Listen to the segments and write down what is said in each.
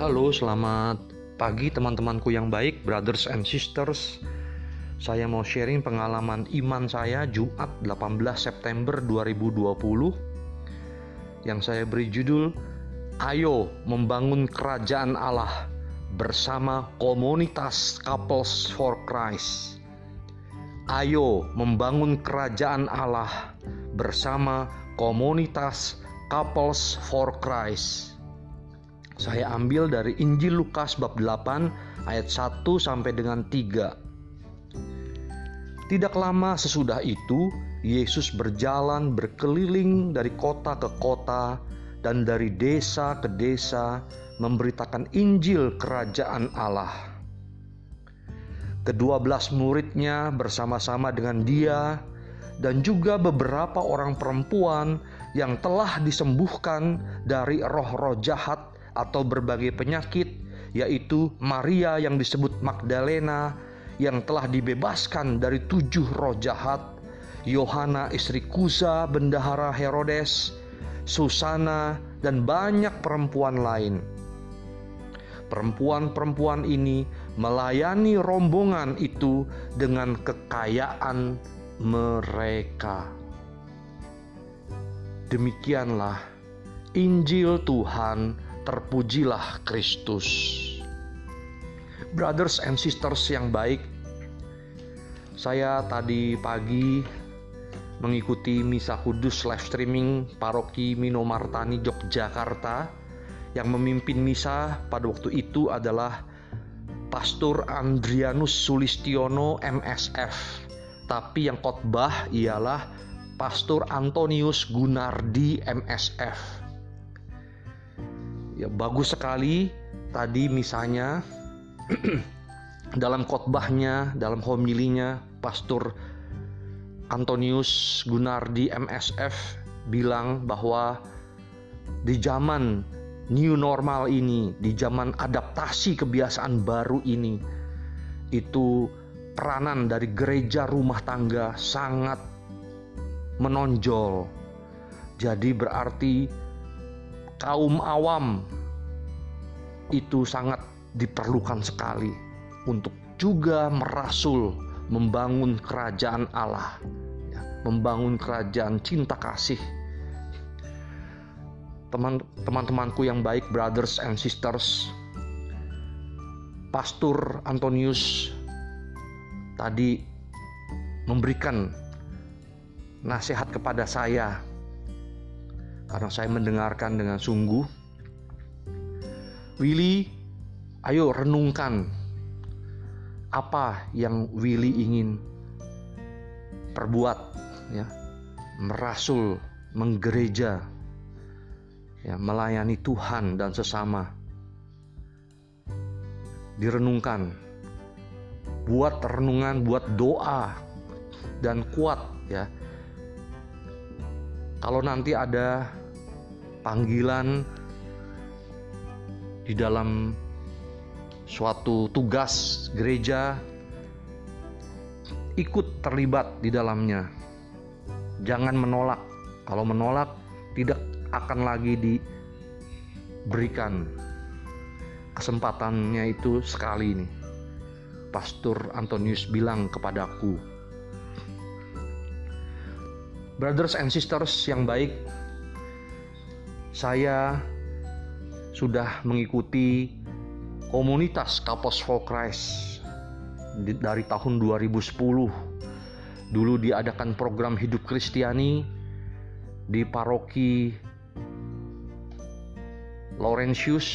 Halo, selamat pagi teman-temanku yang baik, brothers and sisters. Saya mau sharing pengalaman iman saya Jumat 18 September 2020 yang saya beri judul Ayo membangun kerajaan Allah bersama komunitas Couples for Christ. Ayo membangun kerajaan Allah bersama komunitas Couples for Christ. Saya ambil dari Injil Lukas bab 8 ayat 1 sampai dengan 3. Tidak lama sesudah itu, Yesus berjalan berkeliling dari kota ke kota dan dari desa ke desa memberitakan Injil kerajaan Allah. Kedua belas muridnya bersama-sama dengan dia dan juga beberapa orang perempuan yang telah disembuhkan dari roh-roh jahat atau berbagai penyakit, yaitu Maria yang disebut Magdalena yang telah dibebaskan dari tujuh roh jahat, Yohana istri Kuza bendahara Herodes, Susana dan banyak perempuan lain. Perempuan-perempuan ini melayani rombongan itu dengan kekayaan mereka. Demikianlah Injil Tuhan terpujilah Kristus. Brothers and sisters yang baik, saya tadi pagi mengikuti misa kudus live streaming paroki Minomartani Yogyakarta yang memimpin misa pada waktu itu adalah Pastor Andrianus Sulistiono MSF tapi yang khotbah ialah Pastor Antonius Gunardi MSF ya bagus sekali tadi misalnya dalam khotbahnya dalam homilinya Pastor Antonius Gunardi MSF bilang bahwa di zaman new normal ini, di zaman adaptasi kebiasaan baru ini, itu peranan dari gereja rumah tangga sangat menonjol. Jadi berarti kaum awam itu sangat diperlukan sekali untuk juga merasul membangun kerajaan Allah, ya, membangun kerajaan cinta kasih. Teman-temanku yang baik, brothers and sisters, Pastor Antonius tadi memberikan nasihat kepada saya karena saya mendengarkan dengan sungguh. Willy, ayo renungkan apa yang Willy ingin perbuat ya. Merasul menggereja ya melayani Tuhan dan sesama. Direnungkan. Buat renungan buat doa dan kuat ya. Kalau nanti ada panggilan di dalam suatu tugas gereja ikut terlibat di dalamnya. Jangan menolak. Kalau menolak tidak akan lagi diberikan kesempatannya itu sekali ini. Pastor Antonius bilang kepadaku, Brothers and sisters yang baik, saya sudah mengikuti komunitas Kapos for Christ dari tahun 2010. Dulu diadakan program hidup Kristiani di paroki Laurentius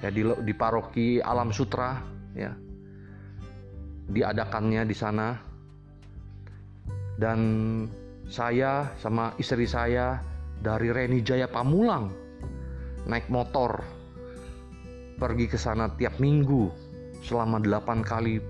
ya di, di paroki Alam Sutra ya diadakannya di sana dan saya sama istri saya dari Reni Jaya Pamulang naik motor pergi ke sana tiap minggu selama delapan kali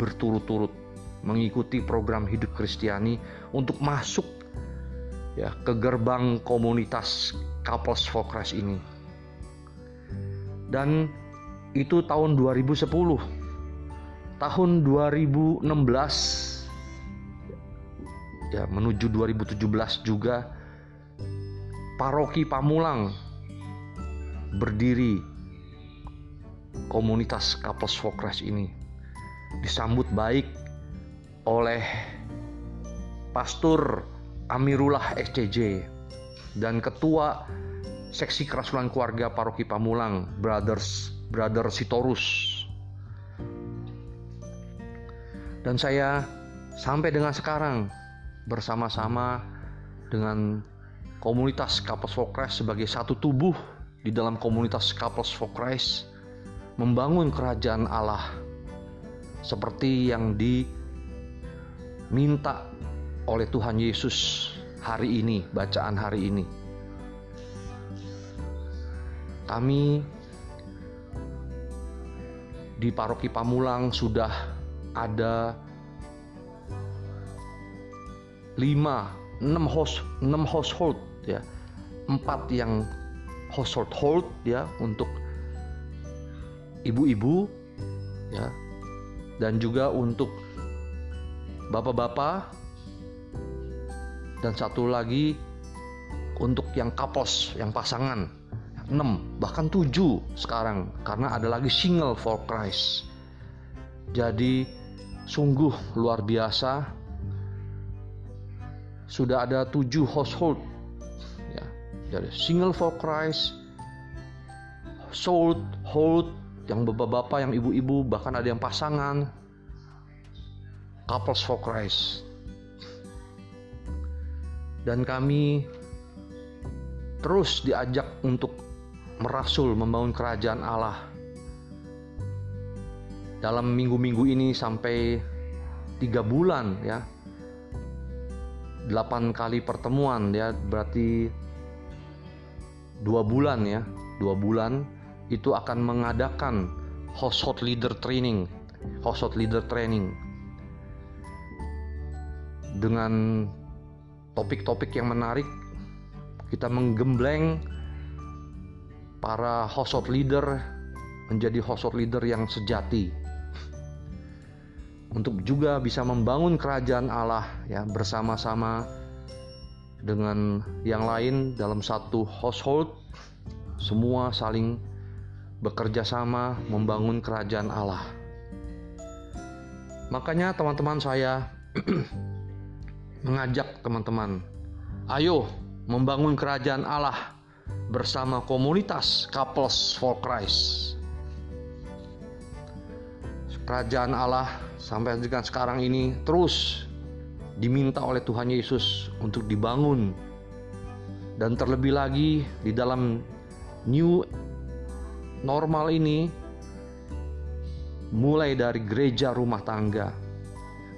berturut-turut mengikuti program hidup Kristiani untuk masuk ya ke gerbang komunitas for Christ ini. Dan itu tahun 2010. Tahun 2016 ya menuju 2017 juga Paroki Pamulang berdiri komunitas Couples for Christ ini disambut baik oleh Pastor Amirullah SCJ dan Ketua Seksi Kerasulan Keluarga Paroki Pamulang Brothers Brother Sitorus. Dan saya sampai dengan sekarang bersama-sama dengan komunitas Couples for Christ sebagai satu tubuh di dalam komunitas Couples for Christ membangun kerajaan Allah seperti yang diminta oleh Tuhan Yesus hari ini, bacaan hari ini. Kami di Paroki Pamulang sudah ada lima, enam host, enam household ya, empat yang household hold ya untuk ibu-ibu ya dan juga untuk bapak-bapak dan satu lagi untuk yang couples, yang pasangan. 6 bahkan 7 sekarang karena ada lagi single for Christ. Jadi sungguh luar biasa. Sudah ada 7 household Jadi single for Christ, sold, hold yang bapak-bapak, yang ibu-ibu, bahkan ada yang pasangan. Couples for Christ. Dan kami terus diajak untuk merasul membangun kerajaan Allah. Dalam minggu-minggu ini sampai tiga bulan ya, delapan kali pertemuan ya, berarti dua bulan ya, dua bulan itu akan mengadakan household leader training, household leader training dengan topik-topik yang menarik. Kita menggembleng para household leader menjadi household leader yang sejati. Untuk juga bisa membangun kerajaan Allah ya bersama-sama dengan yang lain dalam satu household semua saling bekerja sama membangun kerajaan Allah. Makanya teman-teman saya mengajak teman-teman, ayo membangun kerajaan Allah bersama komunitas Couples for Christ. Kerajaan Allah sampai dengan sekarang ini terus diminta oleh Tuhan Yesus untuk dibangun dan terlebih lagi di dalam new normal ini mulai dari gereja rumah tangga,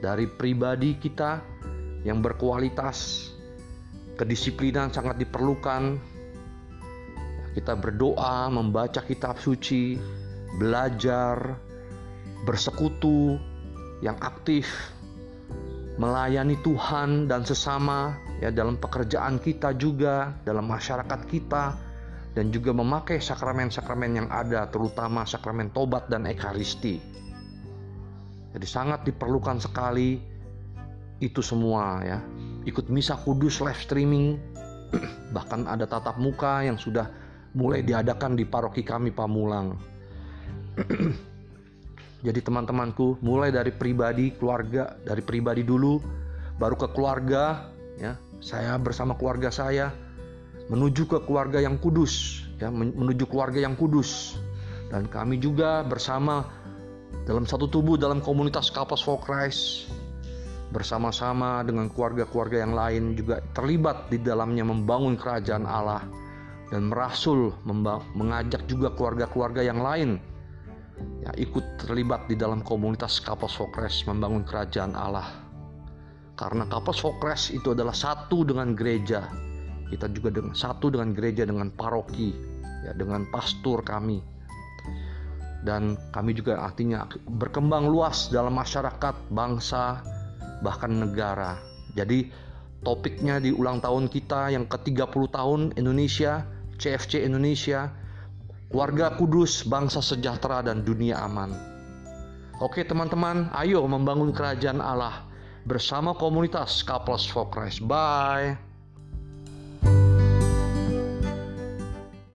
dari pribadi kita yang berkualitas, kedisiplinan sangat diperlukan. Kita berdoa, membaca kitab suci, belajar, bersekutu yang aktif, melayani Tuhan dan sesama ya dalam pekerjaan kita juga, dalam masyarakat kita dan juga memakai sakramen-sakramen yang ada, terutama sakramen tobat dan ekaristi. Jadi sangat diperlukan sekali itu semua ya. Ikut misa kudus live streaming, bahkan ada tatap muka yang sudah mulai diadakan di paroki kami Pamulang. Jadi teman-temanku, mulai dari pribadi, keluarga, dari pribadi dulu, baru ke keluarga, ya. Saya bersama keluarga saya menuju ke keluarga yang kudus, ya, menuju keluarga yang kudus. Dan kami juga bersama dalam satu tubuh dalam komunitas Kapas for Christ bersama-sama dengan keluarga-keluarga yang lain juga terlibat di dalamnya membangun kerajaan Allah dan merasul mengajak juga keluarga-keluarga yang lain ya ikut terlibat di dalam komunitas Kapas for Christ membangun kerajaan Allah. Karena Kapas for Christ itu adalah satu dengan gereja. Kita juga dengan satu dengan gereja dengan paroki ya dengan pastor kami. Dan kami juga artinya berkembang luas dalam masyarakat bangsa bahkan negara. Jadi topiknya di ulang tahun kita yang ke-30 tahun Indonesia CFC Indonesia keluarga kudus bangsa sejahtera dan dunia aman. Oke teman-teman ayo membangun kerajaan Allah bersama komunitas Couples for Christ. Bye